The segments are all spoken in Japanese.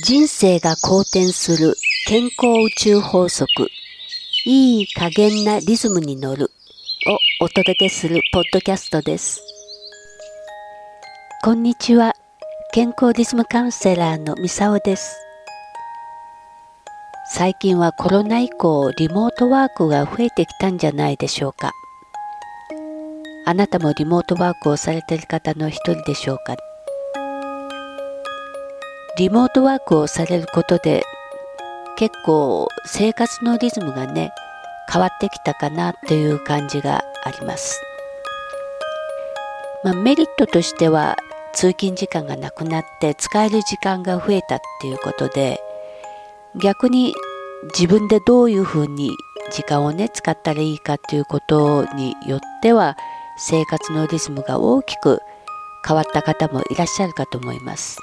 人生が好転する健康宇宙法則。いい加減なリズムに乗る。をお届けするポッドキャストです。こんにちは。健康リズムカウンセラーのみさおです。最近はコロナ以降リモートワークが増えてきたんじゃないでしょうか。あなたもリモートワークをされている方の一人でしょうか？リモートワークをされることで結構生活のリズムがね変わってきたかなという感じがあります。まあ、メリットとしては通勤時間がなくなって使える時間が増えたっていうことで逆に自分でどういうふうに時間をね使ったらいいかということによっては生活のリズムが大きく変わった方もいらっしゃるかと思います。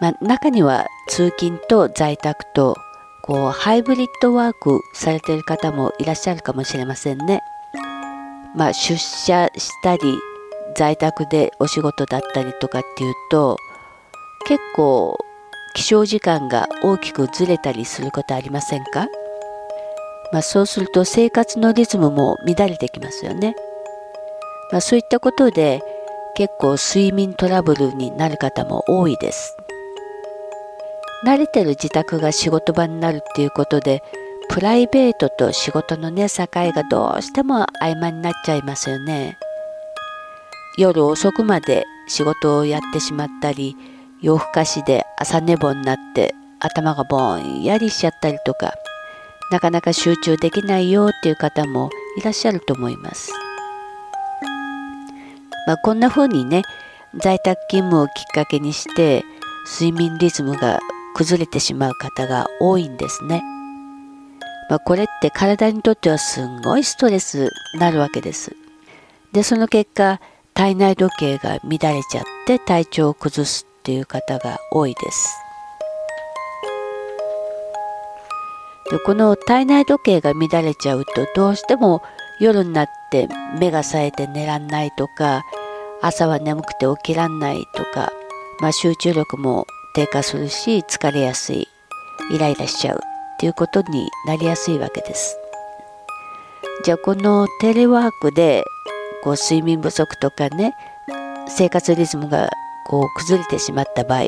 まあ、中には通勤と在宅とこうハイブリッドワークされている方もいらっしゃるかもしれませんね。まあ、出社したり在宅でお仕事だったりとかっていうと結構起床時間が大きくずれたりすることありませんか、まあ、そうすると生活のリズムも乱れてきますよね。まあ、そういったことで結構睡眠トラブルになる方も多いです。慣れてる自宅が仕事場になるっていうことでプライベートと仕事のね境がどうしても合間になっちゃいますよね夜遅くまで仕事をやってしまったり夜更かしで朝寝坊になって頭がぼんやりしちゃったりとかなかなか集中できないよっていう方もいらっしゃると思います。まあ、こんな風にね在宅勤務をきっかけにして睡眠リズムが崩れてしまう方が多いんですね。まあ、これって体にとってはすんごいストレスになるわけです。で、その結果、体内時計が乱れちゃって体調を崩すっていう方が多いです。でこの体内時計が乱れちゃうとどうしても夜になって目が冴えて寝らんないとか朝は眠くて起きらんないとか、まあ、集中力も低下するし疲れやすいイライラしちゃうっていうことになりやすいわけです。じゃあこのテレワークでこう睡眠不足とかね生活リズムがこう崩れてしまった場合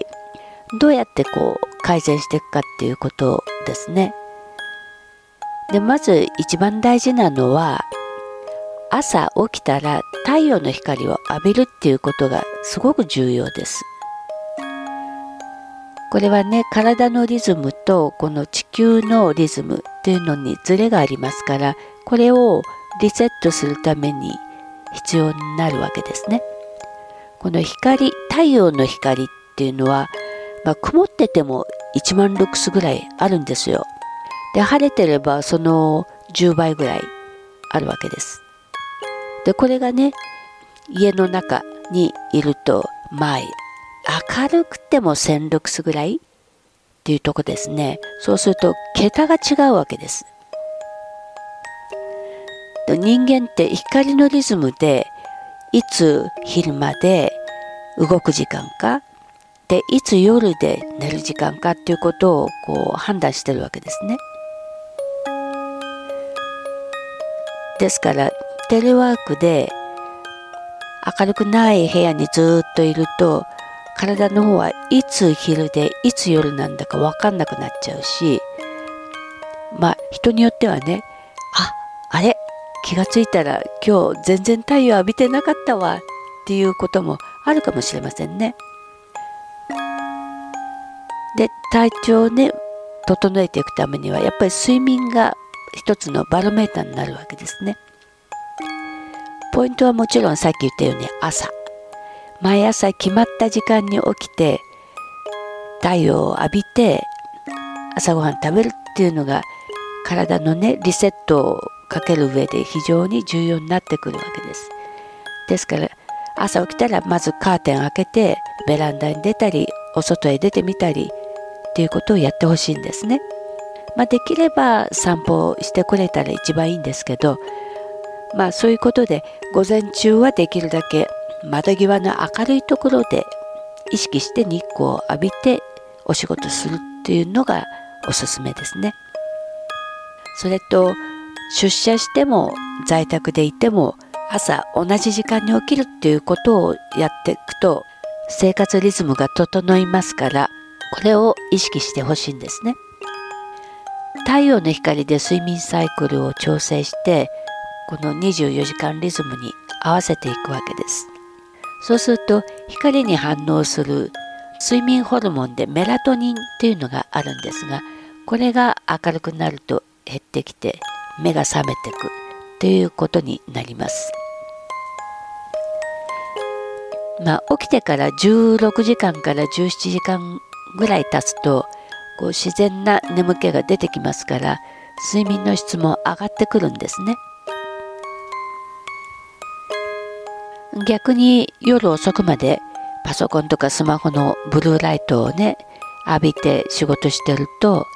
どうやってこう改善していくかっていうことですね。でまず一番大事なのは朝起きたら太陽の光を浴びるっていうことがすごく重要です。これはね体のリズムとこの地球のリズムっていうのにズレがありますからこれをリセットするために必要になるわけですね。この光太陽の光っていうのは、まあ、曇ってても1万ルクスぐらいあるんですよ。で晴れてればその10倍ぐらいあるわけです。でこれがね家の中にいるとまあ明るくても1000ルクスぐらい？っていうとこですね。そうすると桁が違うわけです。人間って光のリズムでいつ昼間で動く時間か？でいつ夜で寝る時間か？っていうことをこう判断してるわけですね。ですからテレワークで明るくない部屋にずっといると体の方はいつ昼でいつ夜なんだか分かんなくなっちゃうしまあ人によってはねああれ気がついたら今日全然太陽浴びてなかったわっていうこともあるかもしれませんね。で体調をね整えていくためにはやっぱり睡眠が一つのバロメーターになるわけですね。ポイントはもちろんさっき言ったように朝毎朝決まった時間に起きて太陽を浴びて朝ごはん食べるっていうのが体のねリセットをかける上で非常に重要になってくるわけです。ですから朝起きたらまずカーテン開けてベランダに出たりお外へ出てみたりっていうことをやってほしいんですね。まあ、できれば散歩してくれたら一番いいんですけどまあそういうことで午前中はできるだけ窓際の明るいところで意識して日光を浴びてお仕事するっていうのがおすすめですね。それと出社しても在宅でいても朝同じ時間に起きるっていうことをやっていくと生活リズムが整いますからこれを意識してほしいんですね。太陽の光で睡眠サイクルを調整してこの24時間リズムに合わせていくわけです。そうすると光に反応する睡眠ホルモンでメラトニンっていうのがあるんですがこれが明るくなると減ってきて目が覚めていくということになります。まあ、起きてから16時間から17時間ぐらい経つとこう自然な眠気が出てきますから睡眠の質も上がってくるんですね。逆に夜遅くまでパソコンとかスマホのブルーライトをね浴びて仕事してると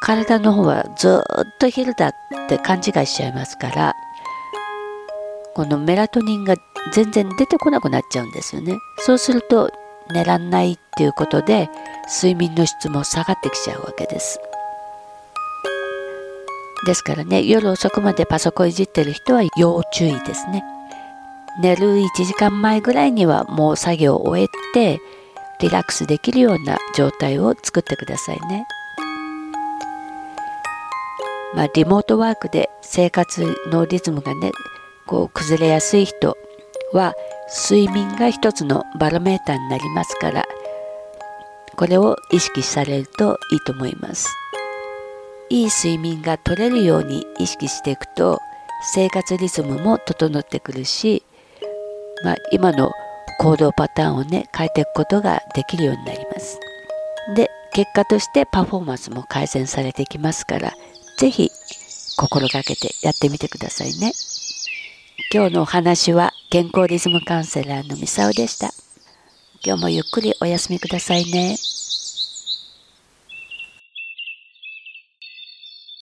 体の方はずっと昼だって勘違いしちゃいますからこのメラトニンが全然出てこなくなっちゃうんですよね。そうすると寝らんないっていうことで睡眠の質も下がってきちゃうわけです。ですからね夜遅くまでパソコンいじってる人は要注意ですね。寝る1時間前ぐらいにはもう作業を終えてリラックスできるような状態を作ってくださいね。まあ、リモートワークで生活のリズムがねこう崩れやすい人は睡眠が一つのバロメーターになりますからこれを意識されるといいと思いますいい睡眠が取れるように意識していくと生活リズムも整ってくるし、まあ、今の行動パターンをね変えていくことができるようになりますで結果としてパフォーマンスも改善されていきますから是非心がけてやってみてくださいね。今日のお話は健康リズムカウンセラーのみさおでした。今日もゆっくりお休みくださいね。